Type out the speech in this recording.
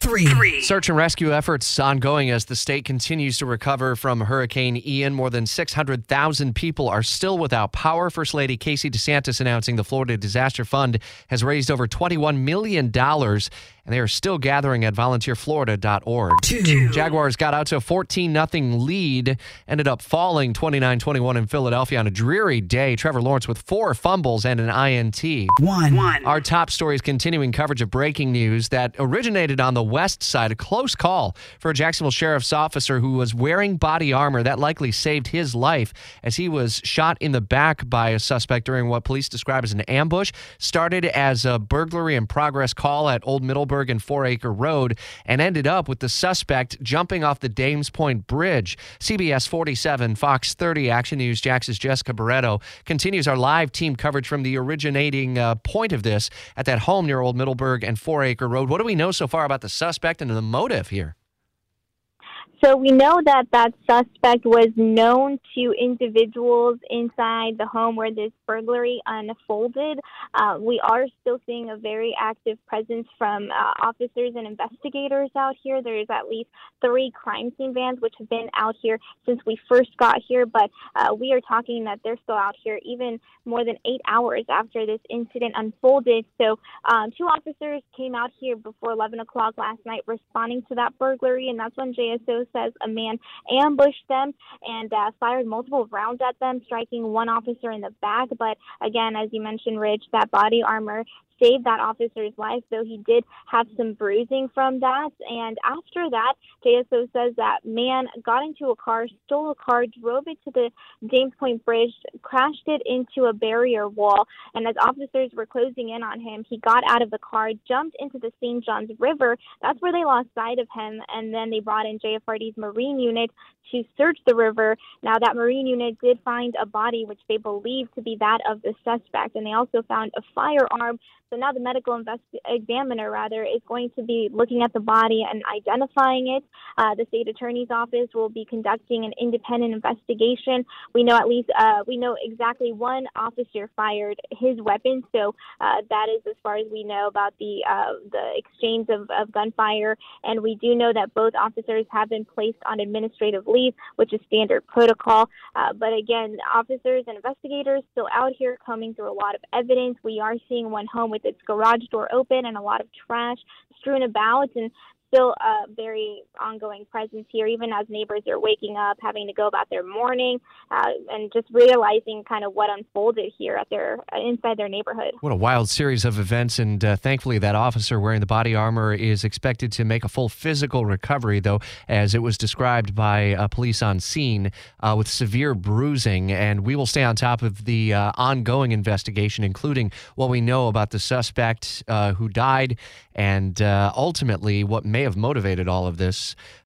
three. Search and rescue efforts ongoing as the state continues to recover from Hurricane Ian. More than 600,000 people are still without power. First Lady Casey DeSantis announcing the Florida Disaster Fund has raised over $21 million and they are still gathering at volunteerflorida.org. Two. Jaguars got out to a 14 0 lead, ended up falling 29 21 in Philadelphia on a dreary day. Trevor Lawrence with four fumbles and an INT. One. One. Our top story is continuing coverage of breaking news that originated on the west side. A close call for a Jacksonville sheriff's officer who was wearing body armor that likely saved his life as he was shot in the back by a suspect during what police describe as an ambush. Started as a burglary in progress call at Old Middleburg and Four Acre Road and ended up with the suspect jumping off the Dames Point Bridge. CBS 47, Fox 30, Action News, Jax's Jessica Barreto continues our live team coverage from the originating uh, point of this at that home near Old Middleburg and Four Acre Road. What do we know so far about the suspect and the motive here? So we know that that suspect was known to individuals inside the home where this burglary unfolded. Uh, we are still seeing a very active presence from uh, officers and investigators out here. There's at least three crime scene vans which have been out here since we first got here, but uh, we are talking that they're still out here even more than eight hours after this incident unfolded. So um, two officers came out here before 11 o'clock last night responding to that burglary, and that's when JSO says a man ambushed them and uh, fired multiple rounds at them, striking one officer in the back. But again, as you mentioned, Rich, that body armor saved that officer's life, though he did have some bruising from that. And after that, JSO says that man got into a car, stole a car, drove it to the Dames Point Bridge, crashed it into a barrier wall. And as officers were closing in on him, he got out of the car, jumped into the St. Johns River. That's where they lost sight of him. And then they brought in JFRD's Marine unit to search the river. Now, that Marine unit did find a body, which they believe to be that of the suspect. And they also found a firearm so now the medical invest- examiner, rather, is going to be looking at the body and identifying it. Uh, the state attorney's office will be conducting an independent investigation. We know at least uh, we know exactly one officer fired his weapon, so uh, that is as far as we know about the uh, the exchange of, of gunfire. And we do know that both officers have been placed on administrative leave, which is standard protocol. Uh, but again, officers and investigators still out here combing through a lot of evidence. We are seeing one home with with its garage door open and a lot of trash strewn about. And still a very ongoing presence here, even as neighbors are waking up, having to go about their morning, uh, and just realizing kind of what unfolded here at their uh, inside their neighborhood. What a wild series of events, and uh, thankfully that officer wearing the body armor is expected to make a full physical recovery, though, as it was described by uh, police on scene uh, with severe bruising. And we will stay on top of the uh, ongoing investigation, including what we know about the suspect who died and ultimately what may may have motivated all of this.